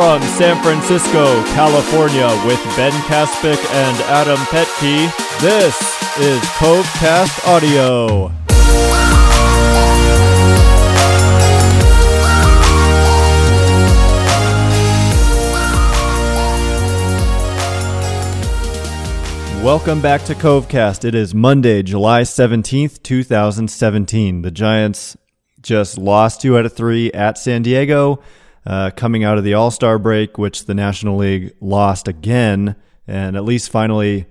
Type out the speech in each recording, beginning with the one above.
from San Francisco, California, with Ben Kaspick and Adam Petke, this is Covecast Audio. Welcome back to Covecast. It is Monday, July 17th, 2017. The Giants just lost two out of three at San Diego, uh, coming out of the All Star break, which the National League lost again. And at least finally,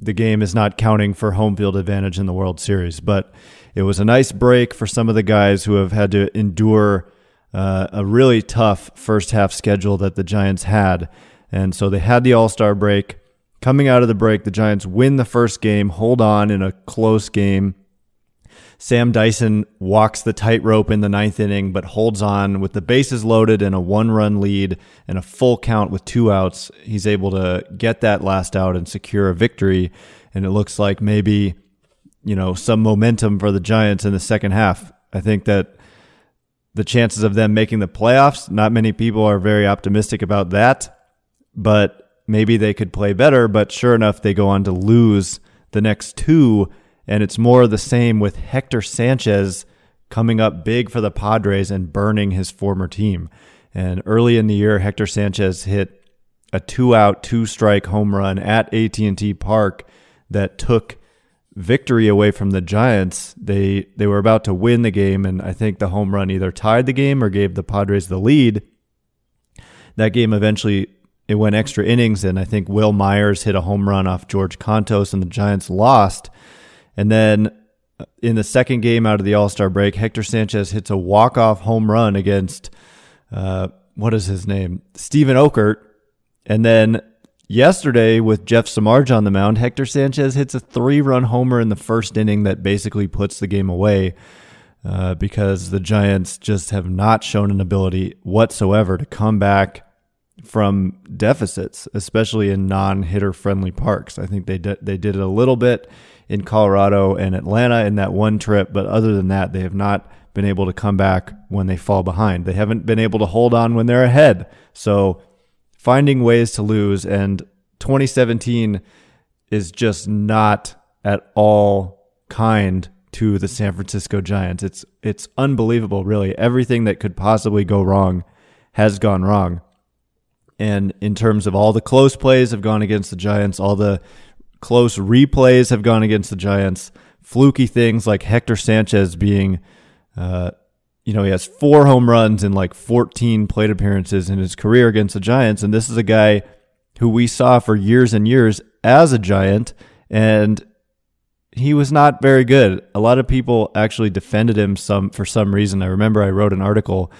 the game is not counting for home field advantage in the World Series. But it was a nice break for some of the guys who have had to endure uh, a really tough first half schedule that the Giants had. And so they had the All Star break. Coming out of the break, the Giants win the first game, hold on in a close game. Sam Dyson walks the tightrope in the ninth inning, but holds on with the bases loaded and a one run lead and a full count with two outs. He's able to get that last out and secure a victory. And it looks like maybe, you know, some momentum for the Giants in the second half. I think that the chances of them making the playoffs, not many people are very optimistic about that. But maybe they could play better, but sure enough, they go on to lose the next two. And it's more of the same with Hector Sanchez coming up big for the Padres and burning his former team. And early in the year, Hector Sanchez hit a two-out, two-strike home run at AT&T Park that took victory away from the Giants. They they were about to win the game, and I think the home run either tied the game or gave the Padres the lead. That game eventually it went extra innings, and I think Wil Myers hit a home run off George Kontos, and the Giants lost. And then uh, in the second game out of the All Star break, Hector Sanchez hits a walk off home run against uh, what is his name, Steven Okert, and then yesterday with Jeff Samardzija on the mound, Hector Sanchez hits a three run homer in the first inning that basically puts the game away. Uh, because the Giants just have not shown an ability whatsoever to come back from deficits, especially in non-hitter friendly parks. I think they they did it a little bit in Colorado and Atlanta in that one trip, but other than that, they have not been able to come back when they fall behind. They haven't been able to hold on when they're ahead. So finding ways to lose and 2017 is just not at all kind to the San Francisco Giants. It's it's unbelievable, really. Everything that could possibly go wrong has gone wrong. And in terms of all the close plays have gone against the Giants, all the close replays have gone against the Giants. Fluky things like Hector Sanchez being, uh, you know, he has four home runs in like 14 plate appearances in his career against the Giants. And this is a guy who we saw for years and years as a Giant. And he was not very good. A lot of people actually defended him some for some reason. I remember I wrote an article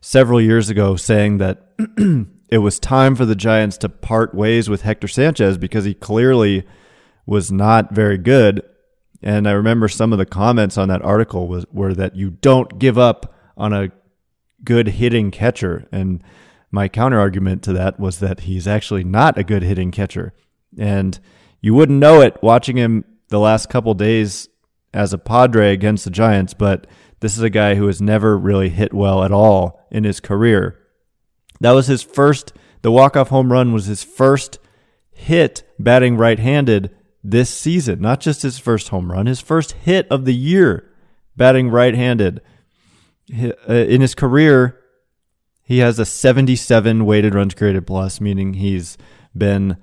several years ago saying that it was time for the Giants to part ways with Hector Sanchez because he clearly was not very good. And I remember some of the comments on that article was were that you don't give up on a good hitting catcher. And my counter argument to that was that he's actually not a good hitting catcher. And you wouldn't know it watching him the last couple days as a Padre against the Giants, but this is a guy who has never really hit well at all in his career. That was his first, the walk-off home run was his first hit batting right-handed this season. Not just his first home run, his first hit of the year batting right-handed. Uh, in his career, he has a 77 weighted runs created plus, meaning he's been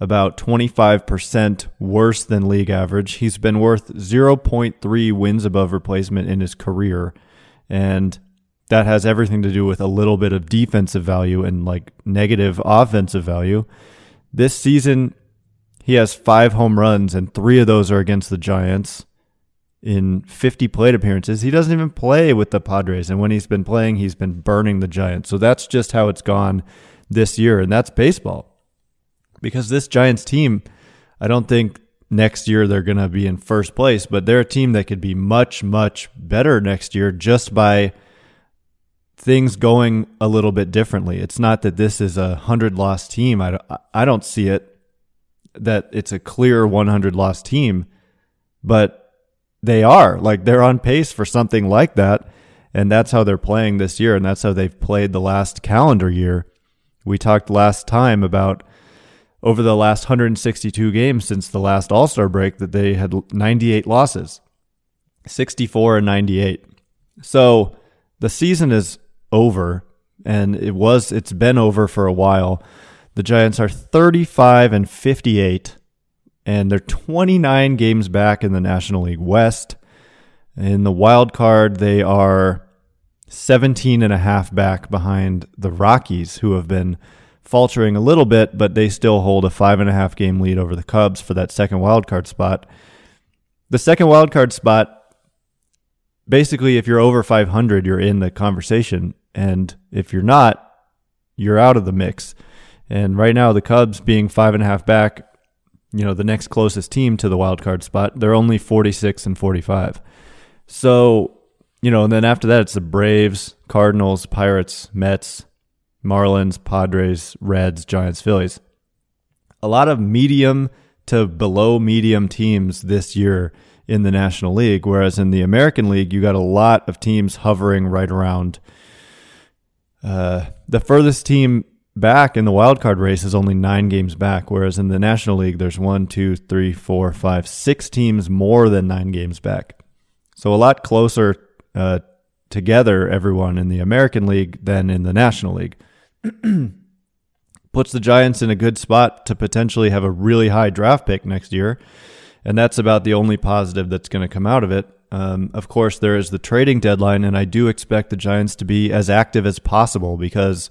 about 25% worse than league average. He's been worth 0.3 wins above replacement in his career. And that has everything to do with a little bit of defensive value and like negative offensive value. This season, he has five home runs, and three of those are against the Giants in 50 plate appearances. He doesn't even play with the Padres, and when he's been playing, he's been burning the Giants. So that's just how it's gone this year, and that's baseball. Because this Giants team, I don't think next year they're going to be in first place, but they're a team that could be much, much better next year just by things going a little bit differently. It's not that this is a 100 loss team. I, I don't see it that it's a clear 100 loss team, but they are. Like they're on pace for something like that. And that's how they're playing this year. And that's how they've played the last calendar year we talked last time about over the last 162 games since the last All Star break that they had 98 losses, 64 and 98. So the season is over, and it was it's been over for a while. The Giants are 35 and 58, and they're 29 games back in the National League West. In the wild card, they are 17 and a half back behind the Rockies, who have been faltering a little bit, but they still hold a five and a half game lead over the Cubs for that second wild card spot. The second wild card spot, basically, if you're over 500, you're in the conversation, and if you're not, you're out of the mix. And right now, the Cubs being five and a half back, you know, the next closest team to the wild card spot, they're only 46 and 45. So, you know, and then after that, it's the Braves, Cardinals, Pirates, Mets, Marlins, Padres, Reds, Giants, Phillies. A lot of medium to below medium teams this year in the National League, whereas in the American League, you got a lot of teams hovering right around. Uh, the furthest team back in the wild card race is only nine games back, whereas in the National League, there's one, two, three, four, five, six teams more than nine games back. So a lot closer uh, together, everyone in the American League than in the National League. Puts the Giants in a good spot to potentially have a really high draft pick next year. And that's about the only positive that's going to come out of it. Um, of course, there is the trading deadline, and I do expect the Giants to be as active as possible because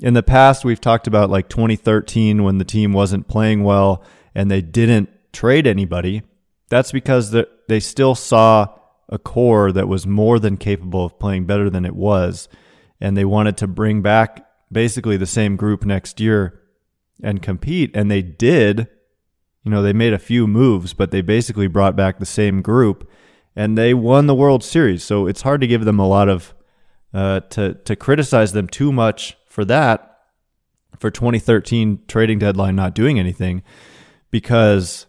in the past, we've talked about like 2013 when the team wasn't playing well and they didn't trade anybody. That's because they still saw a core that was more than capable of playing better than it was. And they wanted to bring back basically the same group next year and compete. And they did. You know, they made a few moves, but they basically brought back the same group and they won the World Series. So it's hard to give them a lot of, uh, to, to criticize them too much for that for 2013 trading deadline not doing anything because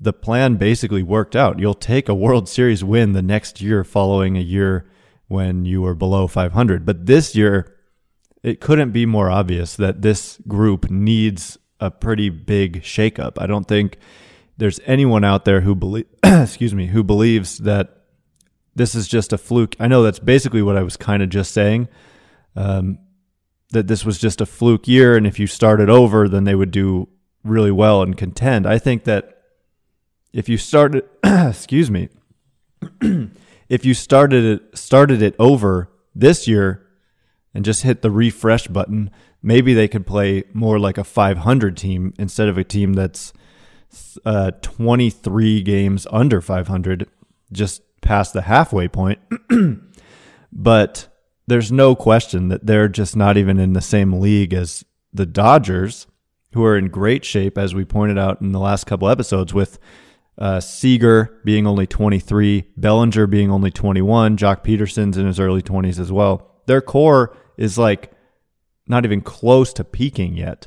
the plan basically worked out. You'll take a World Series win the next year following a year when you were below 500. But this year, it couldn't be more obvious that this group needs a pretty big shakeup. I don't think there's anyone out there who believe, excuse me, who believes that this is just a fluke. I know that's basically what I was kind of just saying. Um, that this was just a fluke year, and if you started over, then they would do really well and contend. I think that if you started, excuse me, if you started it started it over this year, and just hit the refresh button, maybe they could play more like a 500 team instead of a team that's uh, 23 games under 500, just past the halfway point. but there's no question that they're just not even in the same league as the Dodgers, who are in great shape, as we pointed out in the last couple episodes, with uh, Seager being only 23, Bellinger being only 21, Joc Pederson's in his early 20s as well. Their core is like not even close to peaking yet.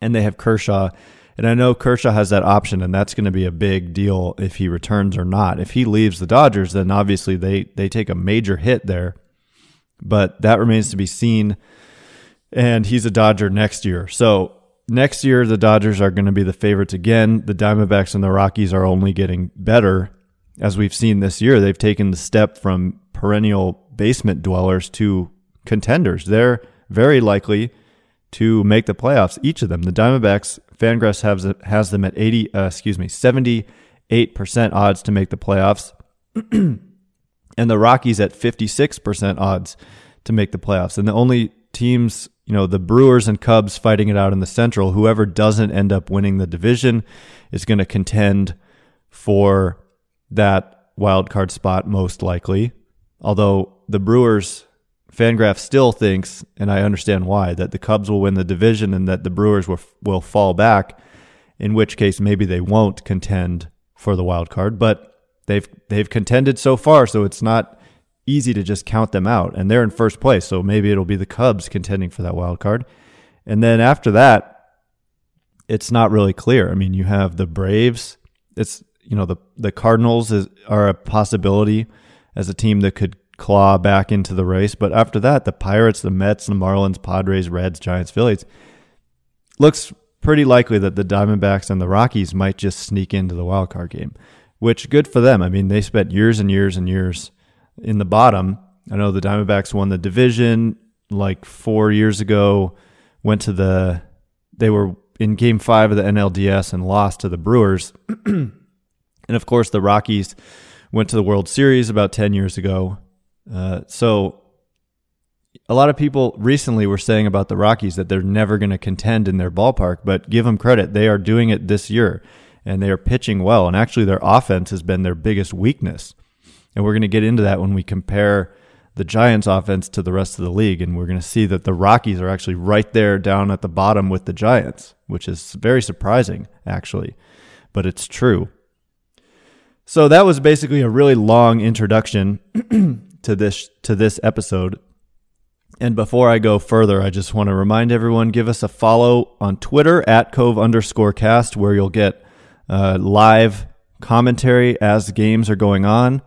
And they have Kershaw. And I know Kershaw has that option, and that's going to be a big deal if he returns or not. If he leaves the Dodgers, then obviously they, they take a major hit there. But that remains to be seen. And he's a Dodger next year. So next year, the Dodgers are going to be the favorites again. The Diamondbacks and the Rockies are only getting better. As we've seen this year, they've taken the step from perennial basement dwellers to contenders. They're very likely to make the playoffs. Each of them. The Diamondbacks, Fangraphs has has them at eighty. Uh, excuse me, seventy eight percent odds to make the playoffs, and the Rockies at fifty six percent odds to make the playoffs. And the only teams, you know, the Brewers and Cubs fighting it out in the Central. Whoever doesn't end up winning the division is going to contend for that wild card spot most likely. Although the Brewers Fangraph still thinks, and I understand why, that the Cubs will win the division and that the Brewers will will fall back. In which case, maybe they won't contend for the wild card, but they've they've contended so far, so it's not easy to just count them out. And they're in first place, so maybe it'll be the Cubs contending for that wild card. And then after that, it's not really clear. I mean, you have the Braves. It's you know the the Cardinals is, are a possibility as a team that could claw back into the race. But after that, the Pirates, the Mets, the Marlins, Padres, Reds, Giants, Phillies looks pretty likely that the Diamondbacks and the Rockies might just sneak into the wild card game, which good for them. I mean, they spent years and years and years in the bottom. I know the Diamondbacks won the division like four years ago, went to the, they were in game five of the NLDS and lost to the Brewers. and of course, the Rockies went to the World Series about 10 years ago. Uh, so a lot of people recently were saying about the Rockies that they're never going to contend in their ballpark, but give them credit. They are doing it this year and they are pitching well. And actually, their offense has been their biggest weakness. And we're going to get into that when we compare the Giants' offense to the rest of the league. And we're going to see that the Rockies are actually right there down at the bottom with the Giants, which is very surprising, actually. But it's true. So that was basically a really long introduction to this to this episode. And before I go further, I just want to remind everyone give us a follow on Twitter at Cove underscore cast, where you'll get uh, live commentary as games are going on,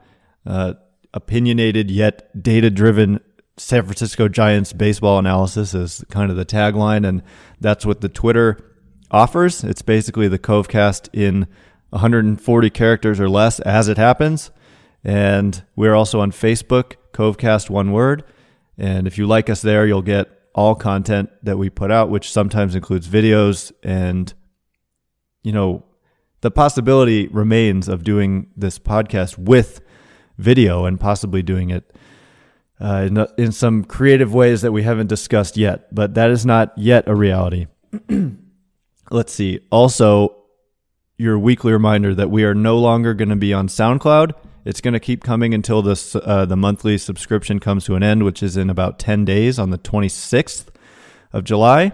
uh, opinionated yet data driven San Francisco Giants baseball analysis is kind of the tagline, and that's what the Twitter offers. It's basically the Covecast in 140 characters or less as it happens. And we're also on Facebook, Covecast one word. And if you like us there, you'll get all content that we put out, which sometimes includes videos. And, you know, the possibility remains of doing this podcast with video and possibly doing it uh, in, in some creative ways that we haven't discussed yet. But that is not yet a reality. Let's see. Also, your weekly reminder that we are no longer going to be on SoundCloud it's going to keep coming until this uh, the monthly subscription comes to an end, which is in about 10 days on the 26th of July.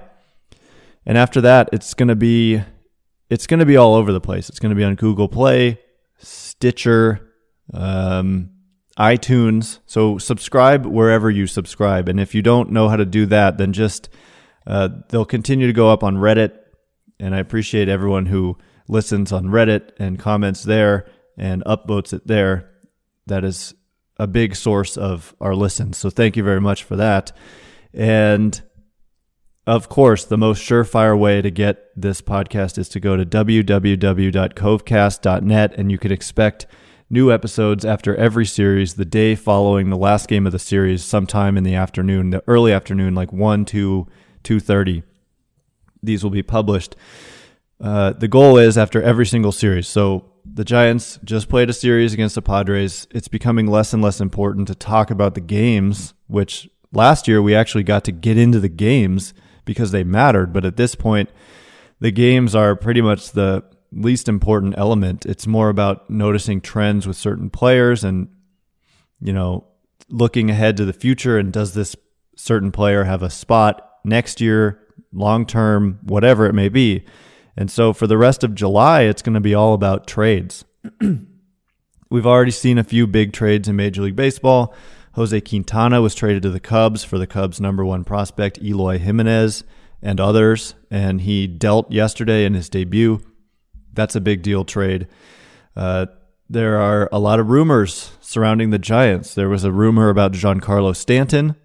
And after that, it's going to be it's going to be all over the place. It's going to be on Google Play, Stitcher, um, iTunes. So subscribe wherever you subscribe. And if you don't know how to do that, then just uh, they'll continue to go up on Reddit. And I appreciate everyone who listens on Reddit and comments there and upvotes it there. That is a big source of our listens. So thank you very much for that. And of course, the most surefire way to get this podcast is to go to www.covecast.net and you can expect new episodes after every series the day following the last game of the series sometime in the afternoon, the early afternoon like 1 to 2:30. These will be published. Uh, the goal is after every single series. So the Giants just played a series against the Padres. It's becoming less and less important to talk about the games, which last year we actually got to get into the games because they mattered. But at this point, the games are pretty much the least important element. It's more about noticing trends with certain players and, you know, looking ahead to the future and does this certain player have a spot next year, long term, whatever it may be. And so for the rest of July, it's going to be all about trades. We've already seen a few big trades in Major League Baseball. Jose Quintana was traded to the Cubs for the Cubs' number one prospect, Eloy Jimenez, and others. And he dealt yesterday in his debut. That's a big deal trade. Uh, there are a lot of rumors surrounding the Giants. There was a rumor about Giancarlo Stanton,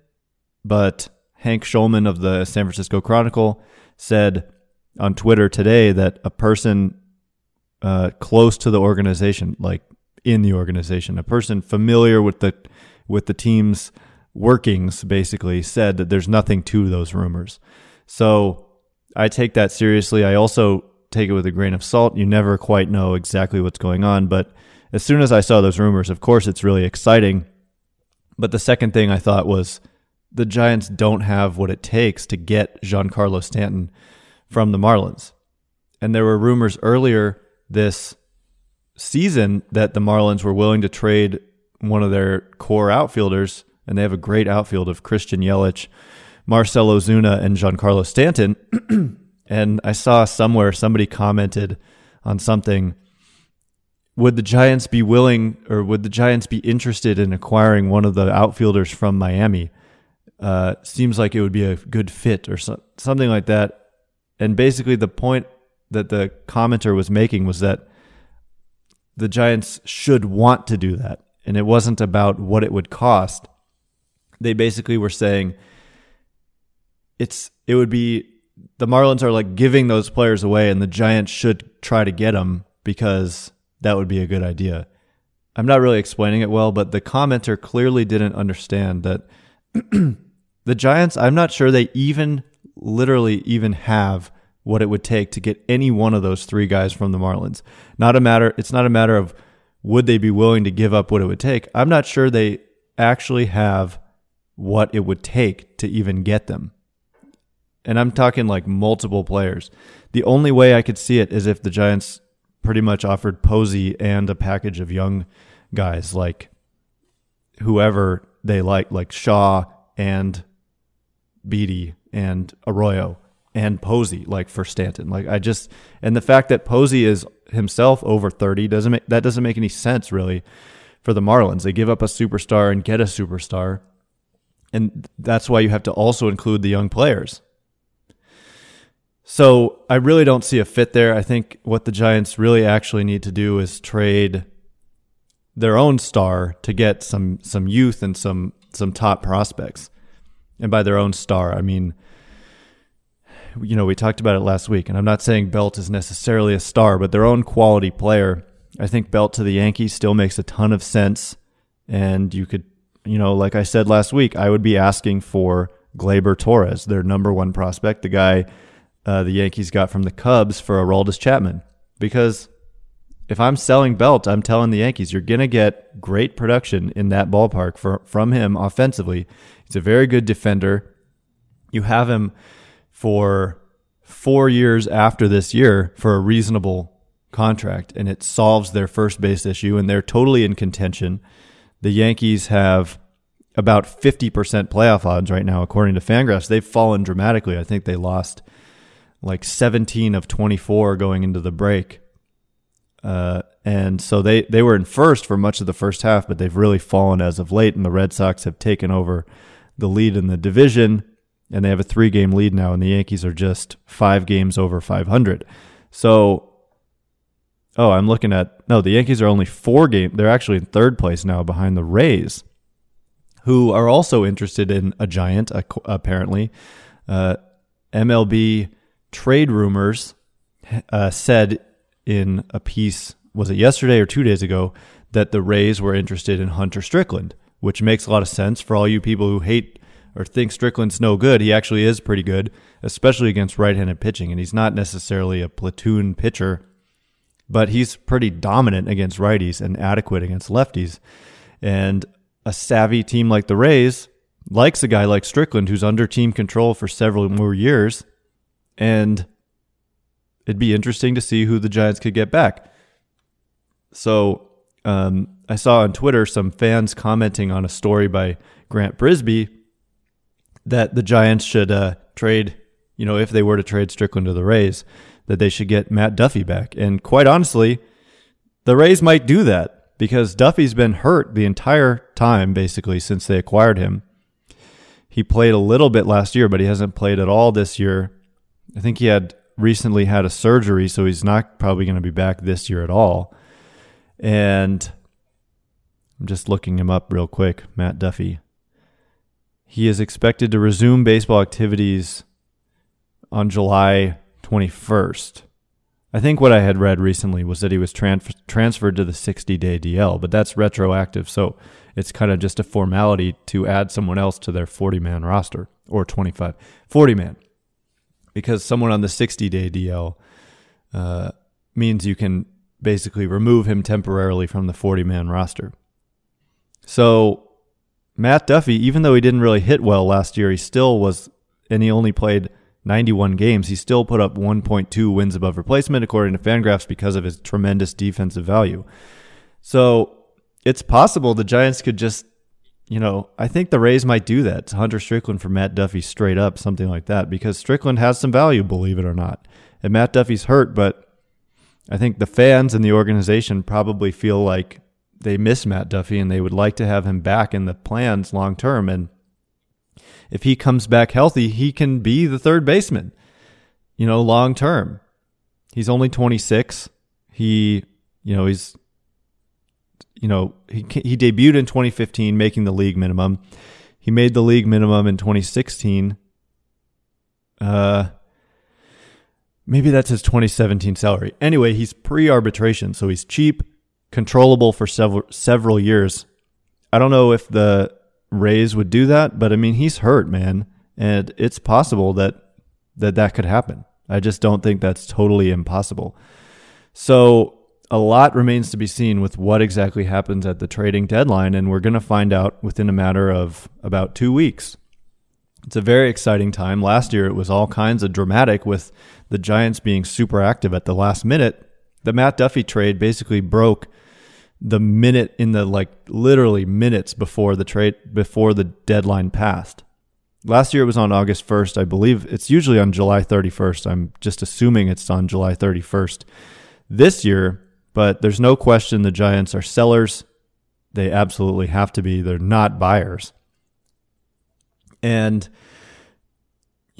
but Hank Schulman of the San Francisco Chronicle said on Twitter today that a person uh, close to the organization, like in the organization, a person familiar with the with the team's workings, basically said that there's nothing to those rumors. So I take that seriously. I also take it with a grain of salt. You never quite know exactly what's going on, but as soon as I saw those rumors, of course, it's really exciting. But the second thing I thought was the Giants don't have what it takes to get Giancarlo Stanton from the Marlins. And there were rumors earlier this season that the Marlins were willing to trade one of their core outfielders, and they have a great outfield of Christian Yelich, Marcell Ozuna, and Giancarlo Stanton. and I saw somewhere somebody commented on something. Would the Giants be willing, or would the Giants be interested in acquiring one of the outfielders from Miami? Uh, seems like it would be a good fit, or so, something like that. And basically, the point that the commenter was making was that the Giants should want to do that. And it wasn't about what it would cost. They basically were saying it's it would be the Marlins are like giving those players away, and the Giants should try to get them because that would be a good idea. I'm not really explaining it well, but the commenter clearly didn't understand that the Giants, I'm not sure they even literally even have what it would take to get any one of those three guys from the Marlins. Not a matter it's not a matter of would they be willing to give up what it would take. I'm not sure they actually have what it would take to even get them. And I'm talking like multiple players. The only way I could see it is if the Giants pretty much offered Posey and a package of young guys like whoever they like, like Shaw and Beede and Arroyo and Posey, like for Stanton. Like I just and the fact that Posey is himself over thirty doesn't make that doesn't make any sense really for the Marlins. They give up a superstar and get a superstar. And that's why you have to also include the young players. So I really don't see a fit there. I think what the Giants really actually need to do is trade their own star to get some some youth and some some top prospects. And by their own star, I mean you know, we talked about it last week, and I'm not saying Belt is necessarily a star, but their own quality player. I think Belt to the Yankees still makes a ton of sense. And you could, you know, like I said last week, I would be asking for Gleyber Torres, their number one prospect, the guy uh, the Yankees got from the Cubs for Aroldis Chapman. Because if I'm selling Belt, I'm telling the Yankees you're going to get great production in that ballpark for, from him offensively. He's a very good defender. You have him for four years after this year for a reasonable contract, and it solves their first base issue, and they're totally in contention. The Yankees have about 50% playoff odds right now, according to Fangraphs. They've fallen dramatically. I think they lost like 17 of 24 going into the break. Uh, and so they, they were in first for much of the first half, but they've really fallen as of late, and the Red Sox have taken over the lead in the division, and they have a three game lead now, and the Yankees are just five games over 500. So, oh, I'm looking at, no, the Yankees are only four game. They're actually in third place now behind the Rays, who are also interested in a giant, apparently. Uh, MLB trade rumors uh, said in a piece, was it yesterday or two days ago, that the Rays were interested in Hunter Strickland, which makes a lot of sense for all you people who hate or think Strickland's no good. He actually is pretty good, especially against right handed pitching. And he's not necessarily a platoon pitcher, but he's pretty dominant against righties and adequate against lefties. And a savvy team like the Rays likes a guy like Strickland who's under team control for several more years and it'd be interesting to see who the Giants could get back. So um, I saw on Twitter some fans commenting on a story by Grant Brisbee that the Giants should uh, trade, you know, if they were to trade Strickland to the Rays, that they should get Matt Duffy back. And quite honestly, the Rays might do that because Duffy's been hurt the entire time, basically, since they acquired him. He played a little bit last year, but he hasn't played at all this year. I think he had recently had a surgery, so he's not probably going to be back this year at all. And I'm just looking him up real quick, Matt Duffy. He is expected to resume baseball activities on July 21st. I think what I had read recently was that he was transf- transferred to the 60 day DL, but that's retroactive. So it's kind of just a formality to add someone else to their 40 man roster or 25, 40 man because someone on the 60 day DL uh, means you can basically remove him temporarily from the 40 man roster. So Matt Duffy, even though he didn't really hit well last year, he still was, and he only played 91 games. He still put up 1.2 wins above replacement, according to Fangraphs, because of his tremendous defensive value. So it's possible the Giants could just you know, I think the Rays might do that to Hunter Strickland for Matt Duffy straight up, something like that, because Strickland has some value, believe it or not. And Matt Duffy's hurt, but I think the fans and the organization probably feel like they miss Matt Duffy and they would like to have him back in the plans long term. And if he comes back healthy, he can be the third baseman, you know, long term. He's only 26. He, you know, he's you know, he he debuted in 2015 making the league minimum. He made the league minimum in 2016. Uh maybe that's his 2017 salary. Anyway, he's pre-arbitration, so he's cheap, controllable for several several years. I don't know if the Rays would do that, but I mean, he's hurt, man, and it's possible that that that could happen. I just don't think that's totally impossible. So a lot remains to be seen with what exactly happens at the trading deadline, and we're going to find out within a matter of about two weeks. It's a very exciting time. Last year, it was all kinds of dramatic with the Giants being super active at the last minute. The Matt Duffy trade basically broke the minute in the like literally minutes before the trade before the deadline passed. Last year it was on August 1st. I believe it's usually on July 31st. I'm just assuming it's on July 31st this year, but there's no question the Giants are sellers. They absolutely have to be. They're not buyers. And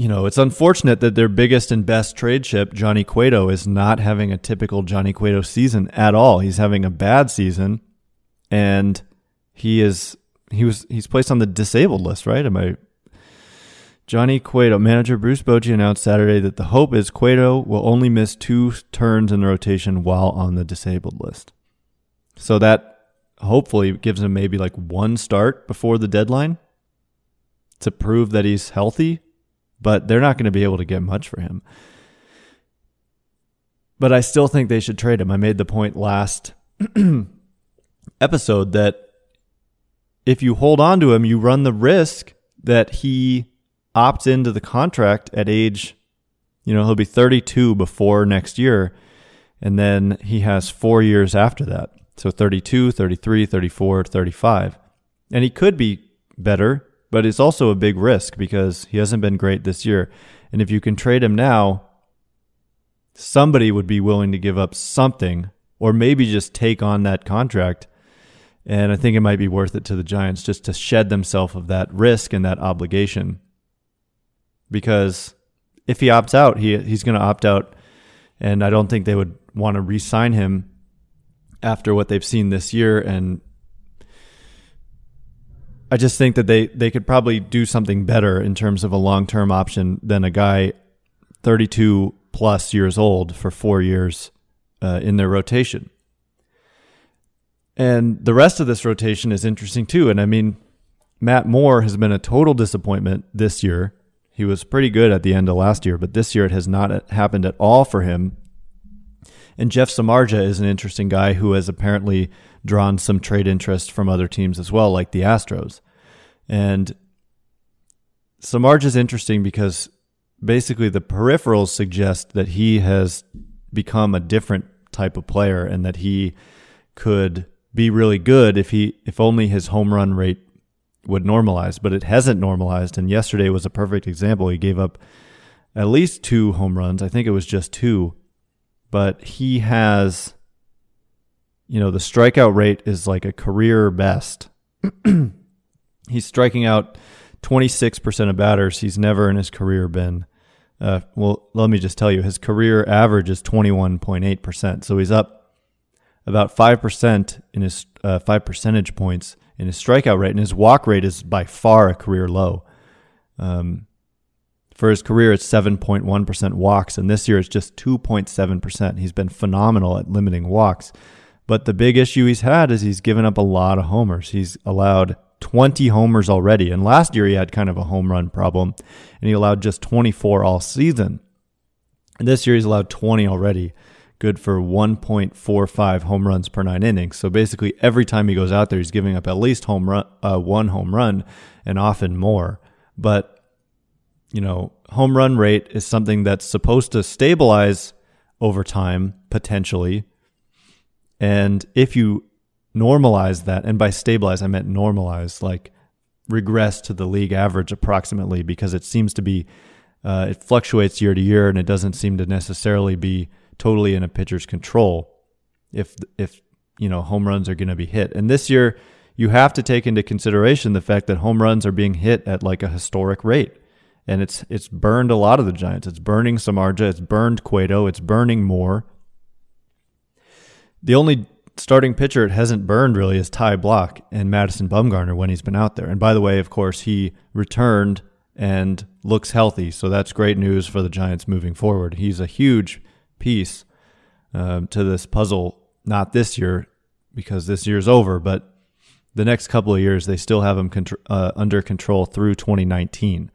you know, it's unfortunate that their biggest and best trade ship, Johnny Cueto, is not having a typical Johnny Cueto season at all. He's having a bad season, and he is he was he's placed on the disabled list, right? Am I? Johnny Cueto, manager Bruce Bochy announced Saturday that the hope is Cueto will only miss two turns in the rotation while on the disabled list. So that hopefully gives him maybe like one start before the deadline to prove that he's healthy but they're not going to be able to get much for him. But I still think they should trade him. I made the point last episode that if you hold on to him, you run the risk that he opts into the contract at age, you know, he'll be 32 before next year. And then he has four years after that. So 32, 33, 34, 35. And he could be better but it's also a big risk because he hasn't been great this year. And if you can trade him now, somebody would be willing to give up something or maybe just take on that contract. And I think it might be worth it to the Giants just to shed themselves of that risk and that obligation. Because if he opts out, he he's going to opt out and I don't think they would want to re-sign him after what they've seen this year and I just think that they, they could probably do something better in terms of a long term option than a guy 32 plus years old for four years uh, in their rotation. And the rest of this rotation is interesting too. And I mean, Matt Moore has been a total disappointment this year. He was pretty good at the end of last year, but this year it has not happened at all for him. And Jeff Samardzija is an interesting guy who has apparently drawn some trade interest from other teams as well, like the Astros. And Samardzija is interesting because basically the peripherals suggest that he has become a different type of player and that he could be really good if he if only his home run rate would normalize, but it hasn't normalized. And yesterday was a perfect example. He gave up at least two home runs. I think it was just two, but he has you know, the strikeout rate is like a career best. he's striking out 26% of batters. He's never in his career been. Uh, well, let me just tell you, his career average is 21.8%. So he's up about 5% in his uh, 5 percentage points in his strikeout rate, and his walk rate is by far a career low. Um, for his career, it's 7.1% walks, and this year it's just 2.7%. He's been phenomenal at limiting walks. But the big issue he's had is he's given up a lot of homers. He's allowed 20 homers already. And last year he had kind of a home run problem and he allowed just 24 all season. And this year he's allowed 20 already, good for 1.45 home runs per nine innings. So basically every time he goes out there, he's giving up at least home run, uh, one home run and often more. But, you know, home run rate is something that's supposed to stabilize over time, potentially. And if you normalize that, and by stabilize, I meant normalize, like regress to the league average approximately, because it seems to be, uh, it fluctuates year to year and it doesn't seem to necessarily be totally in a pitcher's control if, if, you know, home runs are going to be hit. And this year, you have to take into consideration the fact that home runs are being hit at like a historic rate. And it's it's burned a lot of the Giants. It's burning Samardzija. It's burned Cueto. It's burning Moore. The only starting pitcher it hasn't burned really is Ty Blach and Madison Bumgarner when he's been out there. And by the way, of course, he returned and looks healthy, so that's great news for the Giants moving forward. He's a huge piece um, to this puzzle. Not this year because this year's over, but the next couple of years they still have him contr- uh, under control through 2019,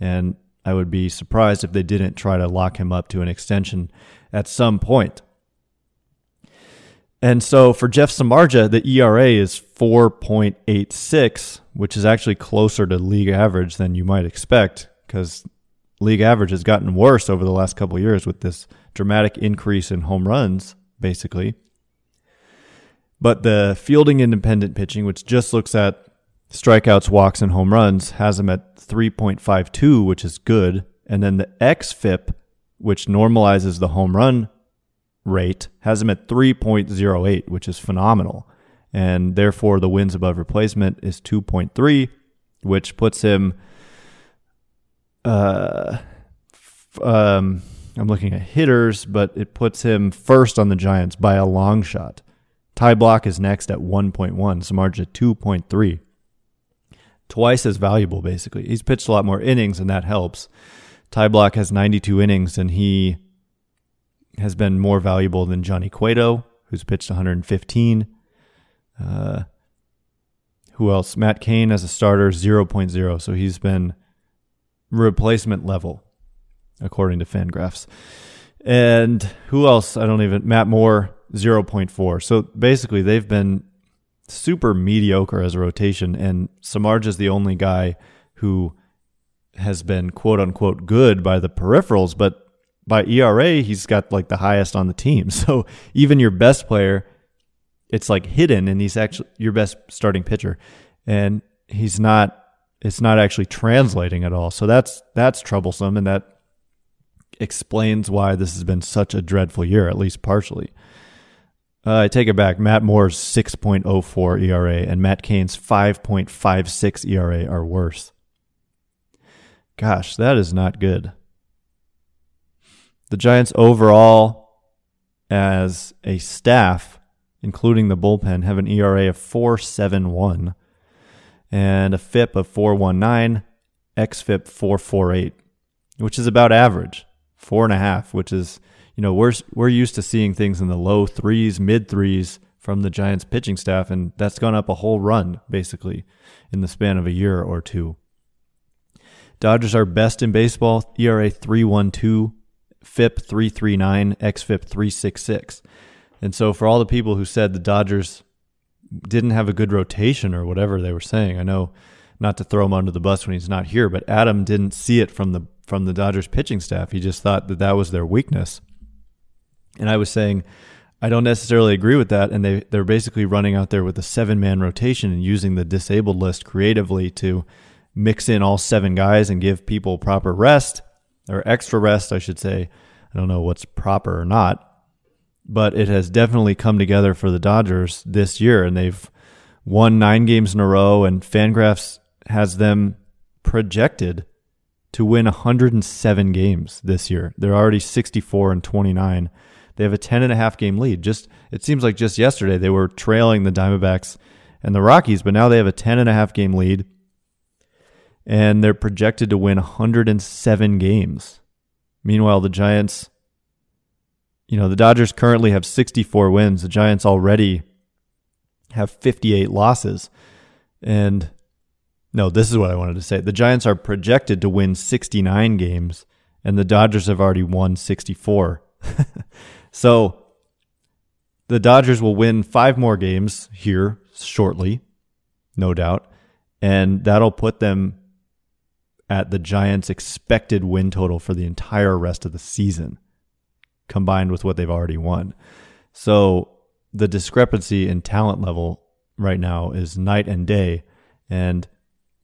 and I would be surprised if they didn't try to lock him up to an extension at some point. And so for Jeff Samardzija, the ERA is 4.86, which is actually closer to league average than you might expect because league average has gotten worse over the last couple years with this dramatic increase in home runs, basically. But the fielding independent pitching, which just looks at strikeouts, walks, and home runs, has him at 3.52, which is good. And then the XFIP, which normalizes the home run rate, has him at 3.08, which is phenomenal. And therefore, the wins above replacement is 2.3, which puts him. Uh, um, I'm looking at hitters, but it puts him first on the Giants by a long shot. Ty Blach is next at 1.1, Samardzija 2.3. Twice as valuable, basically. He's pitched a lot more innings, and that helps. Ty Blach has 92 innings, and he has been more valuable than Johnny Cueto, who's pitched 115. Uh, who else? Matt Cain as a starter, 0.0. So he's been replacement level, according to Fangraphs. And who else? I don't even. Matt Moore, 0.4. So basically, they've been super mediocre as a rotation, and Samardzija is the only guy who has been quote unquote good by the peripherals, but by ERA, he's got like the highest on the team. So even your best player, it's like hidden, and he's actually your best starting pitcher, and he's not. It's not actually translating at all. So that's that's troublesome, and that explains why this has been such a dreadful year, at least partially. Uh, I take it back. Matt Moore's 6.04 ERA and Matt Cain's 5.56 ERA are worse. Gosh, that is not good. The Giants overall, as a staff, including the bullpen, have an ERA of 4.71 and a FIP of 4.19, XFIP 4.48, which is about average, four and a half, which is you know, we're we're used to seeing things in the low threes, mid threes from the Giants pitching staff, and that's gone up a whole run basically in the span of a year or two. Dodgers are best in baseball, ERA 3.12, FIP 3.39, xFIP 3.66. And so for all the people who said the Dodgers didn't have a good rotation or whatever they were saying, I know not to throw him under the bus when he's not here, but Adam didn't see it from the from the Dodgers pitching staff. He just thought that that was their weakness. And I was saying, I don't necessarily agree with that. And they, they're basically running out there with a seven man rotation and using the disabled list creatively to mix in all seven guys and give people proper rest or extra rest, I should say. I don't know what's proper or not, but it has definitely come together for the Dodgers this year. And they've won nine games in a row, and Fangraphs has them projected to win 107 games this year. They're already 64 and 29 they have a 10 and a half game lead. Just it seems like just yesterday they were trailing the Diamondbacks and the Rockies, but now they have a 10 and a half game lead and they're projected to win 107 games. Meanwhile, the Giants you know, the Dodgers currently have 64 wins. The Giants already have 58 losses. And no, this is what I wanted to say. The Giants are projected to win 69 games and the Dodgers have already won 64. So the Dodgers will win five more games here shortly, no doubt. And that'll put them at the Giants' expected win total for the entire rest of the season, combined with what they've already won. So the discrepancy in talent level right now is night and day. And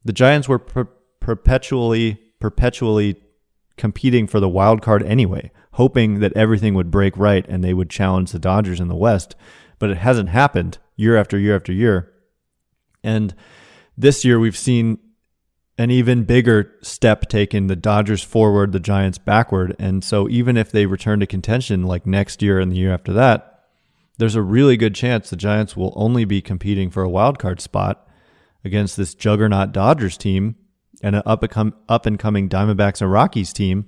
the Giants were per- perpetually, perpetually competing for the wild card anyway, hoping that everything would break right and they would challenge the Dodgers in the West. But it hasn't happened year after year after year. And this year we've seen an even bigger step taken the Dodgers forward, the Giants backward. And so even if they return to contention like next year and the year after that, there's a really good chance the Giants will only be competing for a wild card spot against this juggernaut Dodgers team and an up and, up and coming Diamondbacks and Rockies team.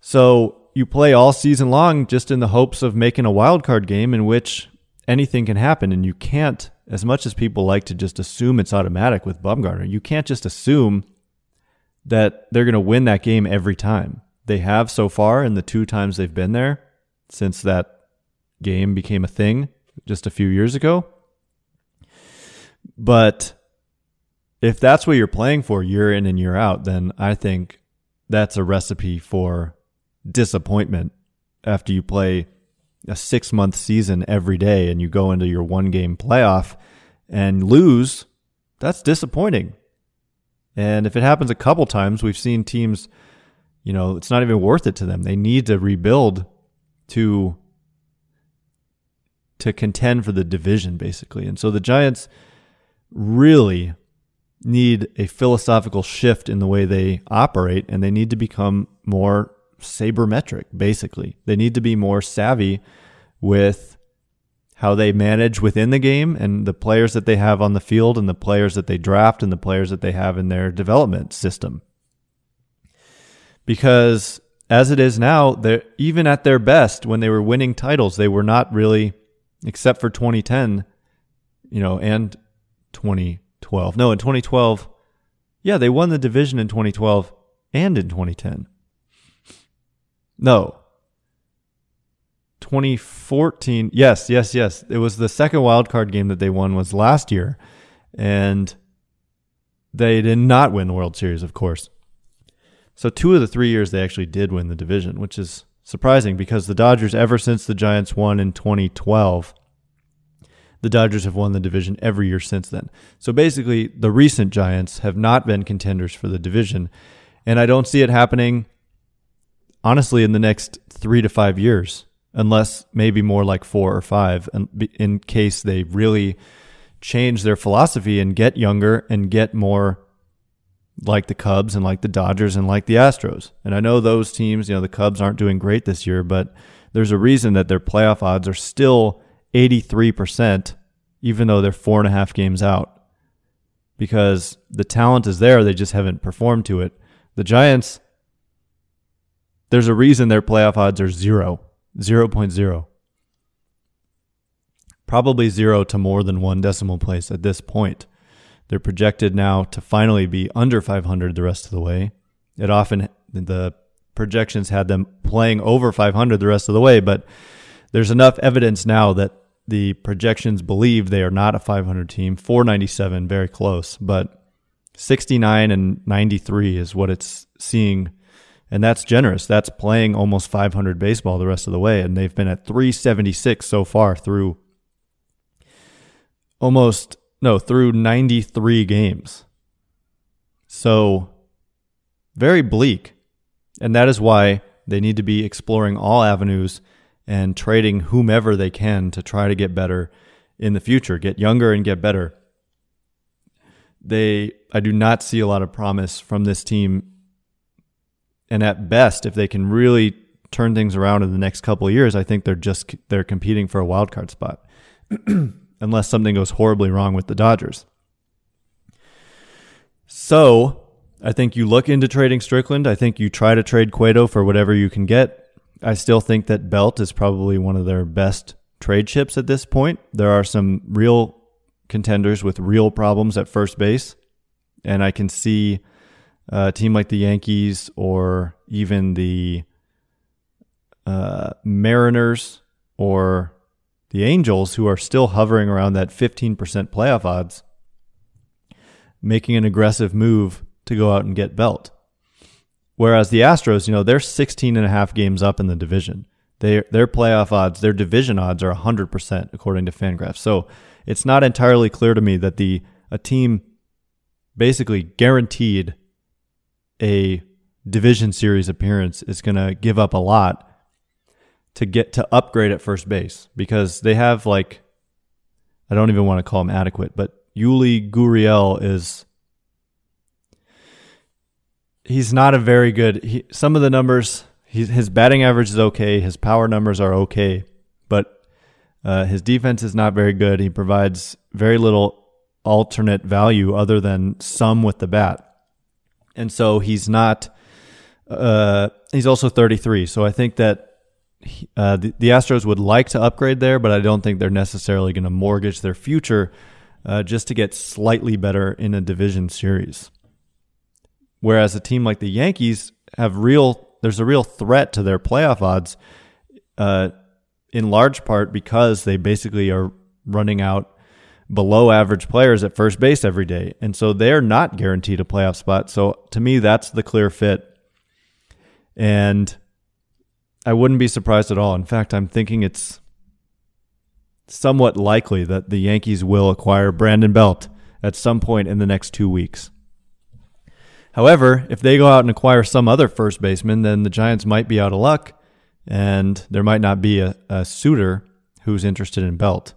So you play all season long just in the hopes of making a wild card game in which anything can happen. And you can't, as much as people like to just assume it's automatic with Bumgarner, you can't just assume that they're going to win that game every time. They have so far in the two times they've been there since that game became a thing just a few years ago. But if that's what you're playing for year in and year out, then I think that's a recipe for disappointment after you play a six month season every day and you go into your one game playoff and lose, that's disappointing. And if it happens a couple times, we've seen teams, you know, it's not even worth it to them. They need to rebuild to to contend for the division basically. And so the Giants really need a philosophical shift in the way they operate and they need to become more sabermetric, basically. They need to be more savvy with how they manage within the game and the players that they have on the field and the players that they draft and the players that they have in their development system. Because as it is now, even at their best when they were winning titles, they were not really, except for 2010, you know, and 2012. No, in 2012, yeah, they won the division in 2012 and in 2010. No. 2014. Yes, yes, yes. It was the second wild card game that they won was last year. And they did not win the World Series, of course. So two of the three years they actually did win the division, which is surprising because the Dodgers, ever since the Giants won in 2012, the Dodgers have won the division every year since then. So basically, the recent Giants have not been contenders for the division. And I don't see it happening honestly in the next three to five years, unless maybe more like four or five, in case they really change their philosophy and get younger and get more like the Cubs and like the Dodgers and like the Astros. And I know those teams, you know, the Cubs aren't doing great this year, but there's a reason that their playoff odds are still 83%, even though they're four and a half games out. Because the talent is there, they just haven't performed to it. The Giants, there's a reason their playoff odds are zero, 0.0. Probably zero to more than one decimal place at this point. They're projected now to finally be under 500 the rest of the way. It often, the projections had them playing over 500 the rest of the way, but there's enough evidence now that the projections believe they are not a 500 team. 497, very close, but 69 and 93 is what it's seeing and that's generous. That's playing almost 500 baseball the rest of the way, and they've been at 376 so far through almost no through 93 games. So very bleak, and that is why they need to be exploring all avenues and trading whomever they can to try to get better in the future, get younger and get better. They I do not see a lot of promise from this team and at best, if they can really turn things around in the next couple years, I think they're just they're competing for a wild card spot, unless something goes horribly wrong with the Dodgers. So I think you look into trading Strickland. I think you try to trade Cueto for whatever you can get. I still think that Belt is probably one of their best trade chips at this point. There are some real contenders with real problems at first base, and I can see a team like the Yankees or even the uh, Mariners or the Angels, who are still hovering around that 15% playoff odds, making an aggressive move to go out and get Belt. Whereas the Astros, you know, they're 16 and a half games up in the division. They, their playoff odds, their division odds are 100% according to Fangraphs. So it's not entirely clear to me that the a team basically guaranteed a division series appearance is going to give up a lot to get to upgrade at first base because they have like I don't even want to call him adequate, but Yuli Gurriel is he's not a very good. He, some of the numbers, his batting average is okay, his power numbers are okay, but Uh, his defense is not very good. He provides very little alternate value other than some with the bat. And so he's not, uh, he's also 33. So I think that uh, the, the, Astros would like to upgrade there, but I don't think they're necessarily going to mortgage their future uh, just to get slightly better in a division series. Whereas a team like the Yankees have real, there's a real threat to their playoff odds, uh, in large part because they basically are running out below average players at first base every day. And so they're not guaranteed a playoff spot. So to me, that's the clear fit. And I wouldn't be surprised at all. In fact, I'm thinking it's somewhat likely that the Yankees will acquire Brandon Belt at some point in the next two weeks. However, if they go out and acquire some other first baseman, then the Giants might be out of luck and there might not be a, a suitor who's interested in Belt.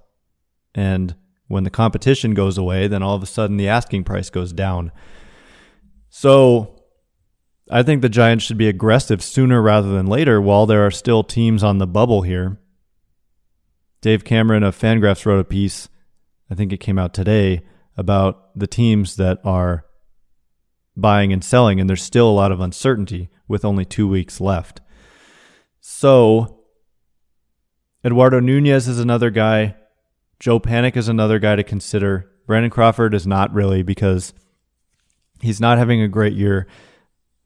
And when the competition goes away, then all of a sudden the asking price goes down. So I think the Giants should be aggressive sooner rather than later while there are still teams on the bubble here. Dave Cameron of Fangraphs wrote a piece, I think it came out today, about the teams that are buying and selling, and there's still a lot of uncertainty with only two weeks left. So, Eduardo Nunez is another guy. Joe Panik is another guy to consider. Brandon Crawford is not really because he's not having a great year.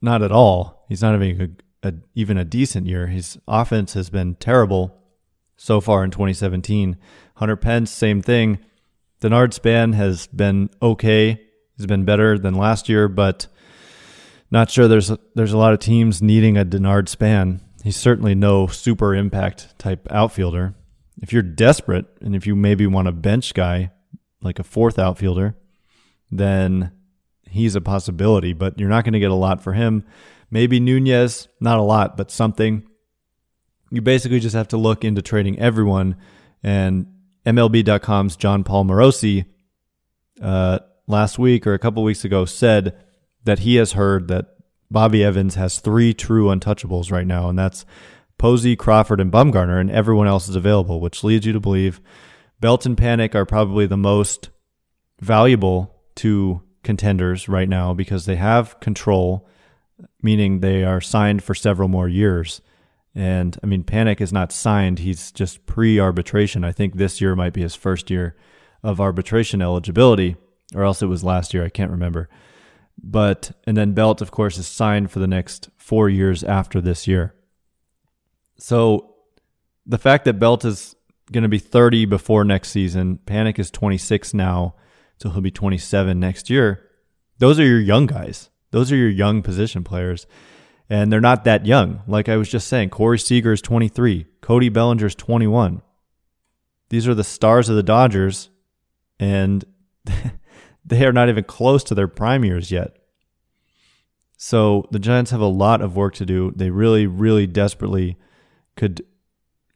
Not at all. He's not having a, a, even a decent year. His offense has been terrible so far in 2017. Hunter Pence, same thing. Denard Span has been okay. He's been better than last year, but not sure there's a, there's a lot of teams needing a Denard Span. He's certainly no super impact type outfielder. If you're desperate and if you maybe want a bench guy like a fourth outfielder, then he's a possibility, but you're not going to get a lot for him. Maybe Nunez, not a lot, but something. You basically just have to look into trading everyone. And MLB.com's Jon Paul Morosi uh, last week or a couple weeks ago said that he has heard that Bobby Evans has three true untouchables right now, and that's Posey, Crawford, and Bumgarner, and everyone else is available, which leads you to believe Belt and Panik are probably the most valuable to contenders right now because they have control, meaning they are signed for several more years. And I mean, Panik is not signed, he's just pre arbitration. I think this year might be his first year of arbitration eligibility, or else it was last year. I can't remember. But, and then Belt, of course, is signed for the next four years after this year. So the fact that Belt is going to be 30 before next season, Panik is 26 now so he'll be 27 next year. Those are your young guys. Those are your young position players. And they're not that young. Like I was just saying, Corey Seager is 23, Cody Bellinger is 21. These are the stars of the Dodgers, and they are not even close to their prime years yet. So the Giants have a lot of work to do. They really, really desperately could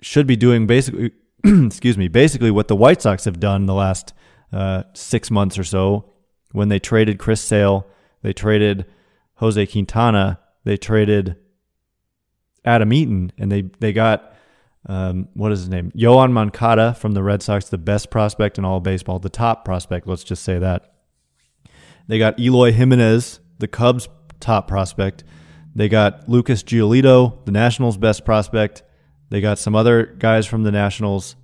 should be doing basically excuse me, basically what the White Sox have done the last uh, six months or so when they traded Chris Sale, they traded Jose Quintana, they traded Adam Eaton, and they they got um, what is his name? Yoan Moncada from the Red Sox, the best prospect in all baseball, the top prospect. Let's just say that. They got Eloy Jimenez, the Cubs' top prospect. They got Lucas Giolito, the Nationals' best prospect. They got some other guys from the Nationals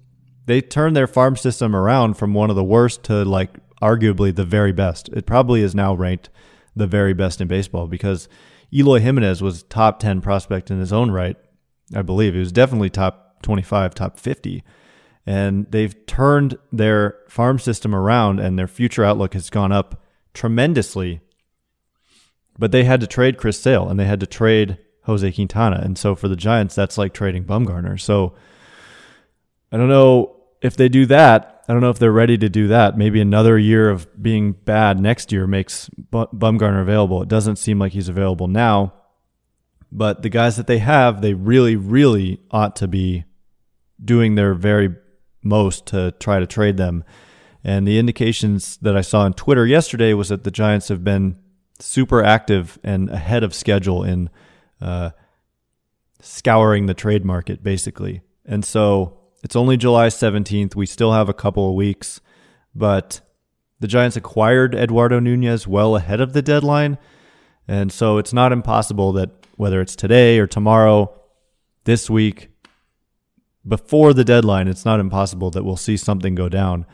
they turned their farm system around from one of the worst to like arguably the very best. It probably is now ranked the very best in baseball because Eloy Jimenez was top 10 prospect in his own right. I believe he was definitely top 25, top 50. And they've turned their farm system around and their future outlook has gone up tremendously. But they had to trade Chris Sale and they had to trade Jose Quintana. And so for the Giants, that's like trading Bumgarner. So I don't know if they do that, I don't know if they're ready to do that. Maybe another year of being bad next year makes Bumgarner available. It doesn't seem like he's available now. But the guys that they have, they really, really ought to be doing their very most to try to trade them. And the indications that I saw on Twitter yesterday was that the Giants have been super active and ahead of schedule in uh, scouring the trade market, basically. And so It's only July 17th. We still have a couple of weeks, but the Giants acquired Eduardo Nunez well ahead of the deadline. And so it's not impossible that whether it's today or tomorrow, this week, before the deadline, it's not impossible that we'll see something go down.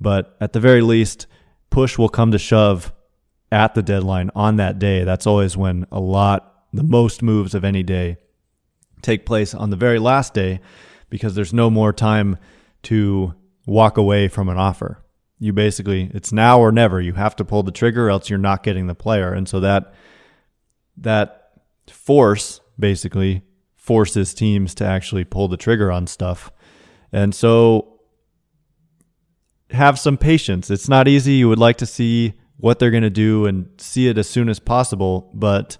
But at the very least, push will come to shove at the deadline on that day. That's always when a lot, the most moves of any day take place on the very last day because there's no more time to walk away from an offer. You basically, it's now or never. You have to pull the trigger, else you're not getting the player. And so that, that force basically forces teams to actually pull the trigger on stuff. And so have some patience. It's not easy. You would like to see what they're going to do and see it as soon as possible, but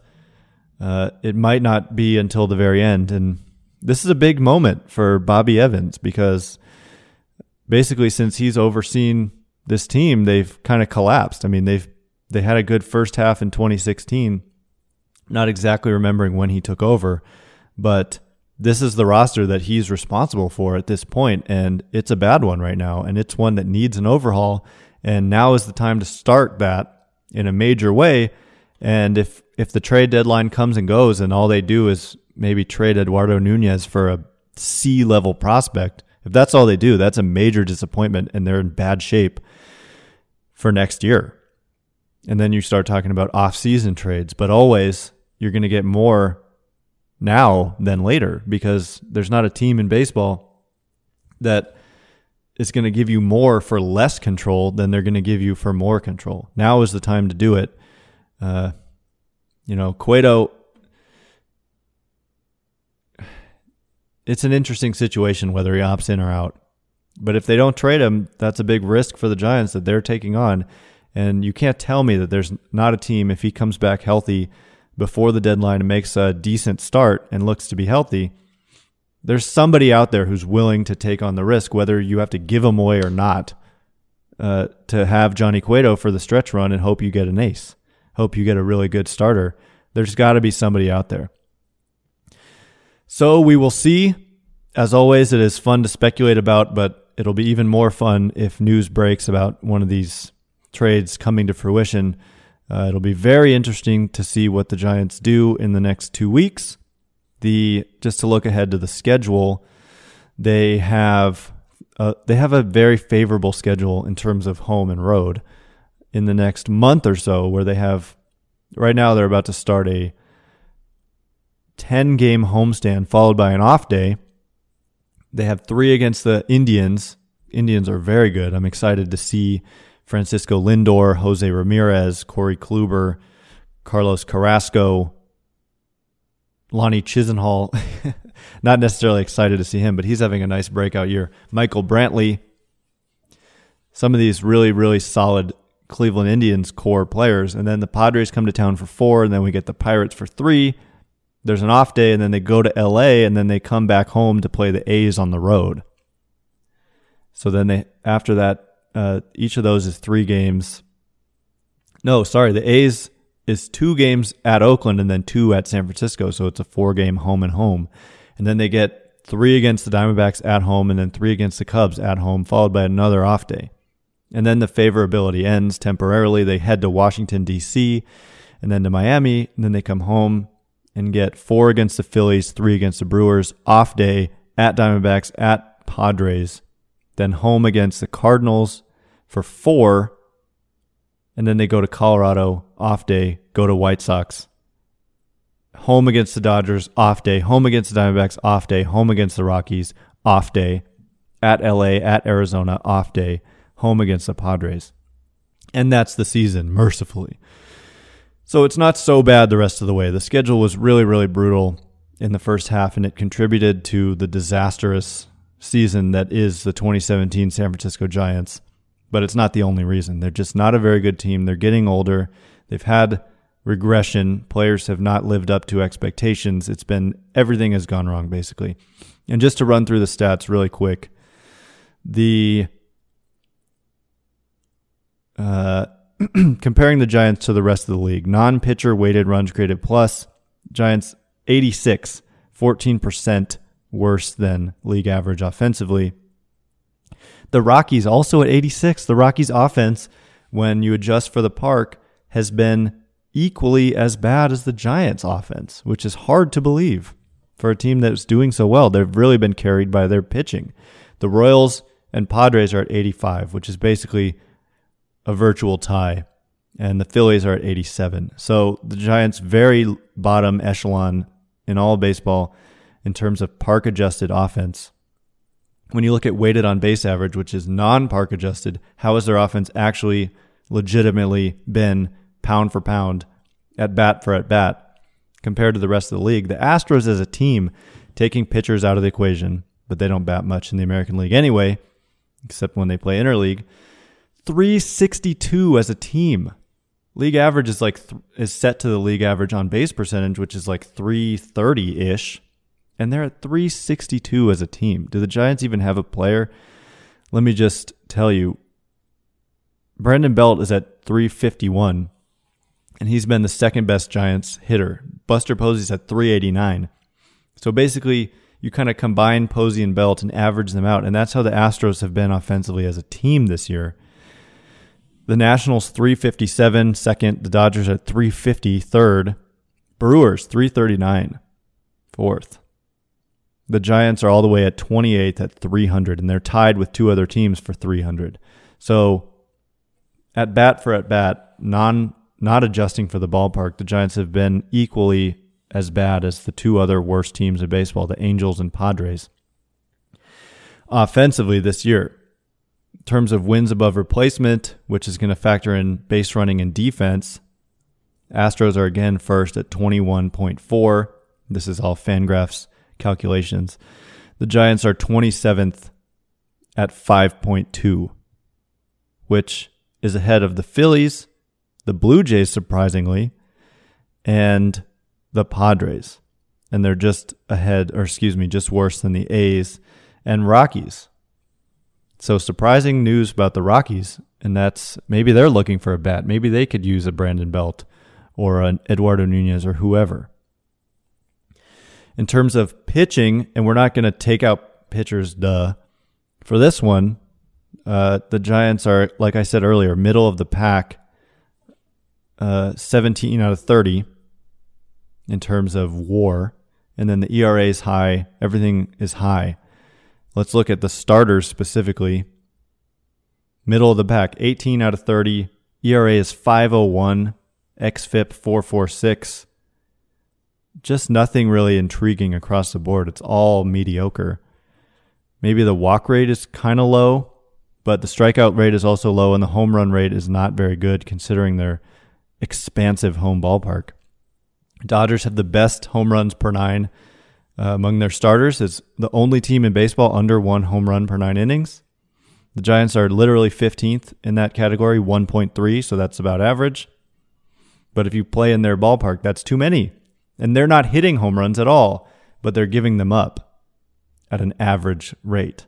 uh, it might not be until the very end. And this is a big moment for Bobby Evans because basically, since he's overseen this team, they've kind of collapsed. I mean, they've they had a good first half in 2016. Not exactly remembering when he took over, but this is the roster that he's responsible for at this point, and it's a bad one right now, and it's one that needs an overhaul. And now is the time to start that in a major way. And if if the trade deadline comes and goes, and all they do is maybe trade Eduardo Nunez for a C level prospect, if that's all they do, that's a major disappointment, and they're in bad shape for next year. And then you start talking about off season trades, but always you're going to get more now than later because there's not a team in baseball that is going to give you more for less control than they're going to give you for more control. Now is the time to do it. Uh, you know, Cueto. It's an interesting situation whether he opts in or out. But if they don't trade him, that's a big risk for the Giants that they're taking on. And you can't tell me that there's not a team, if he comes back healthy, before the deadline and makes a decent start and looks to be healthy, there's somebody out there who's willing to take on the risk, whether you have to give him away or not, uh, to have Johnny Cueto for the stretch run and hope you get an ace, hope you get a really good starter. There's got to be somebody out there. So we will see. As always, it is fun to speculate about, but it'll be even more fun if news breaks about one of these trades coming to fruition. Uh, it'll be very interesting to see what the Giants do in the next two weeks. The just to look ahead to the schedule, they have uh, they have a very favorable schedule in terms of home and road in the next month or so, where they have right now they're about to start a 10 game homestand followed by an off day. They have three against the Indians. Indians are very good. I'm excited to see Francisco Lindor, Jose Ramirez, Corey Kluber, Carlos Carrasco, Lonnie Chisenhall. Not necessarily excited to see him, but he's having a nice breakout year. Michael Brantley. Some of these really, really solid Cleveland Indians core players. And then the Padres come to town for four, and then we get the Pirates for three. There's an off day, and then they go to LA, and then they come back home to play the A's on the road. So then they after that uh, each of those is three games. No, sorry, the A's is two games at Oakland and then two at San Francisco, so it's a four game home and home. And then they get three against the Diamondbacks at home and then three against the Cubs at home, followed by another off day. And then the favorability ends temporarily. They head to Washington, D.C., and then to Miami, and then they come home and get four against the Phillies, three against the Brewers, off day at Diamondbacks, at Padres, then home against the Cardinals for four, and then they go to Colorado, off day, go to White Sox, home against the Dodgers, off day, home against the Diamondbacks, off day, home against the Rockies, off day, at LA, at Arizona, off day, home against the Padres. And that's the season, mercifully. So it's not so bad the rest of the way. The schedule was really, really brutal in the first half, and it contributed to the disastrous season that is the 2017 San Francisco Giants. But it's not the only reason. They're just not a very good team. They're getting older. They've had regression. Players have not lived up to expectations. It's been everything has gone wrong, basically. And just to run through the stats really quick, the uh, comparing the Giants to the rest of the league, non pitcher weighted runs created plus, Giants 86, 14% worse than league average offensively. The Rockies also at 86. The Rockies offense, when you adjust for the park, has been equally as bad as the Giants offense, which is hard to believe for a team that's doing so well. They've really been carried by their pitching. The Royals and Padres are at 85, which is basically a virtual tie, and the Phillies are at 87. So the Giants very bottom echelon in all baseball in terms of park adjusted offense. When you look at weighted on base average, which is non park adjusted, how has their offense actually legitimately been pound for pound at bat for at bat compared to the rest of the league? The Astros as a team taking pitchers out of the equation, but they don't bat much in the American League anyway, except when they play interleague. 362 as a team. League average is like th- is set to the league average on base percentage, which is like 330 ish, and they're at 362 as a team. Do the Giants even have a player? Let me just tell you, Brandon Belt is at 351, and he's been the second best Giants hitter. Buster Posey's at 389. So basically, you kind of combine Posey and Belt and average them out, and that's how the Astros have been offensively as a team this year. The Nationals 357 second, the Dodgers at 350 third, Brewers 339 fourth. The Giants are all the way at 28th at 300 and they're tied with two other teams for 300. So at bat for at bat, non not adjusting for the ballpark, the Giants have been equally as bad as the two other worst teams in baseball, the Angels and Padres. Offensively this year, terms of wins above replacement, which is going to factor in base running and defense, Astros are again first at 21.4. This is all Fangraphs calculations. The Giants are 27th at 5.2, which is ahead of the Phillies, the Blue Jays, surprisingly, and the Padres. And they're just ahead, or excuse me, just worse than the A's and Rockies. So surprising news about the Rockies, and that's maybe they're looking for a bat. Maybe they could use a Brandon Belt or an Eduardo Nunez or whoever. In terms of pitching, and we're not going to take out pitchers, duh. For this one, uh, the Giants are, like I said earlier, middle of the pack, uh, 17 out of 30 in terms of war. And then the ERA is high. Everything is high. Let's look at the starters specifically. Middle of the pack, 18 out of 30. ERA is 501. XFIP 446. Just nothing really intriguing across the board. It's all mediocre. Maybe the walk rate is kind of low, but the strikeout rate is also low, and the home run rate is not very good considering their expansive home ballpark. Dodgers have the best home runs per nine uh, among their starters. It's the only team in baseball under one home run per nine innings. The Giants are literally 15th in that category, 1.3, so that's about average. But if you play in their ballpark, that's too many. And they're not hitting home runs at all, but they're giving them up at an average rate.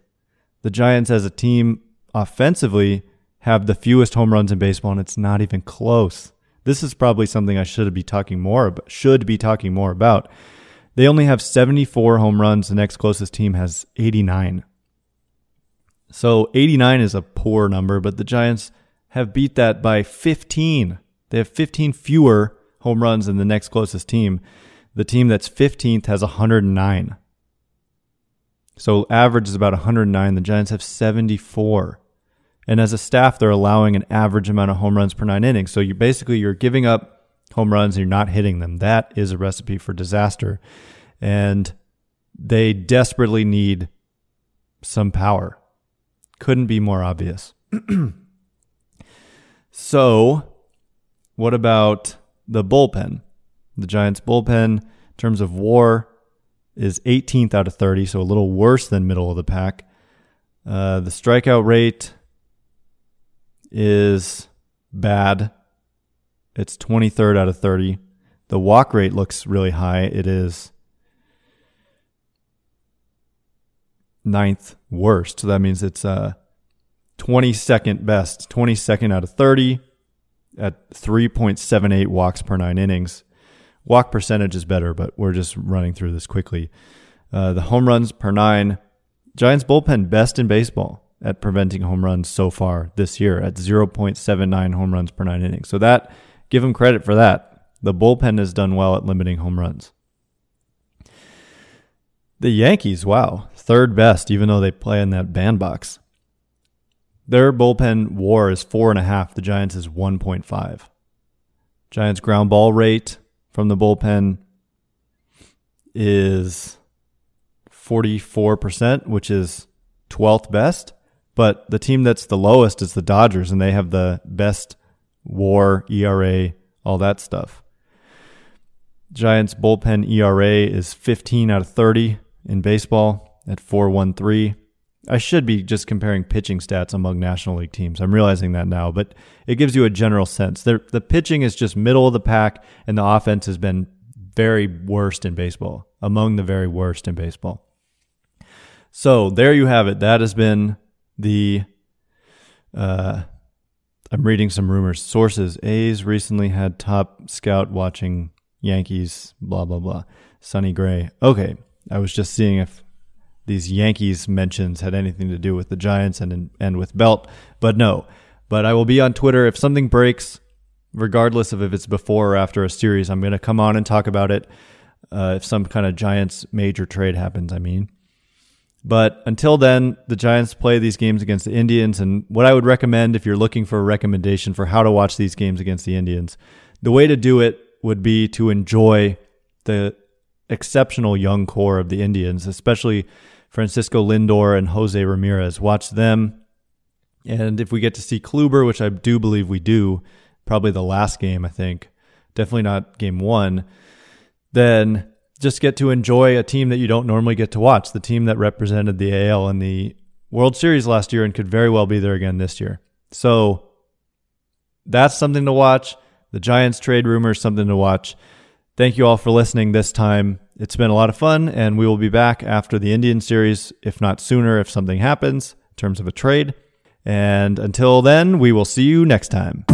The Giants as a team offensively have the fewest home runs in baseball, and it's not even close. This is probably something I should be talking more about, should be talking more about they only have 74 home runs. The next closest team has 89. So 89 is a poor number, but the Giants have beat that by 15. They have 15 fewer home runs than the next closest team. The team that's 15th has 109. So average is about 109. The Giants have 74. And as a staff, they're allowing an average amount of home runs per nine innings. So you basically you're giving up home runs and you're not hitting them. That is a recipe for disaster. And they desperately need some power. Couldn't be more obvious. so, what about the bullpen? The Giants' bullpen, in terms of war, is 18th out of 30, so a little worse than middle of the pack. Uh, the strikeout rate is bad it's 23rd out of 30. The walk rate looks really high. It is ninth worst. So that means it's uh, 22nd best, 22nd out of 30 at 3.78 walks per nine innings. Walk percentage is better, but we're just running through this quickly. Uh, the home runs per nine, Giants bullpen best in baseball. at preventing home runs so far this year at 0.79 home runs per nine innings. So that give him credit for that. The bullpen has done well at limiting home runs. The Yankees, wow, third best, even though they play in that bandbox. Their bullpen war is four and a half. The Giants is 1.5. Giants ground ball rate from the bullpen is 44%, which is 12th best. But the team that's the lowest is the Dodgers, and they have the best war, ERA, all that stuff. Giants bullpen ERA is 15 out of 30 in baseball at 413. I should be just comparing pitching stats among National League teams. I'm realizing that now, but it gives you a general sense. The, pitching is just middle of the pack, and the offense has been very worst in baseball, among the very worst in baseball. So there you have it. That has been the. Uh, I'm reading some rumors. Sources: A's recently had top scout watching Yankees. Blah blah blah. Sonny Gray. Okay, I was just seeing if these Yankees mentions had anything to do with the Giants and and with Belt, but no. But I will be on Twitter if something breaks, regardless of if it's before or after a series. I'm going to come on and talk about it. Uh, if some kind of Giants major trade happens, I mean. But until then, the Giants play these games against the Indians. And what I would recommend if you're looking for a recommendation for how to watch these games against the Indians, the way to do it would be to enjoy the exceptional young core of the Indians, especially Francisco Lindor and Jose Ramirez. Watch them. And if we get to see Kluber, which I do believe we do, probably the last game, I think, definitely not game one, then just get to enjoy a team that you don't normally get to watch, the team that represented the AL in the World Series last year and could very well be there again this year. So that's something to watch. The Giants trade rumors, something to watch. Thank you all for listening this time. It's been a lot of fun, and we will be back after the Indian series, if not sooner, if something happens in terms of a trade. And until then, we will see you next time.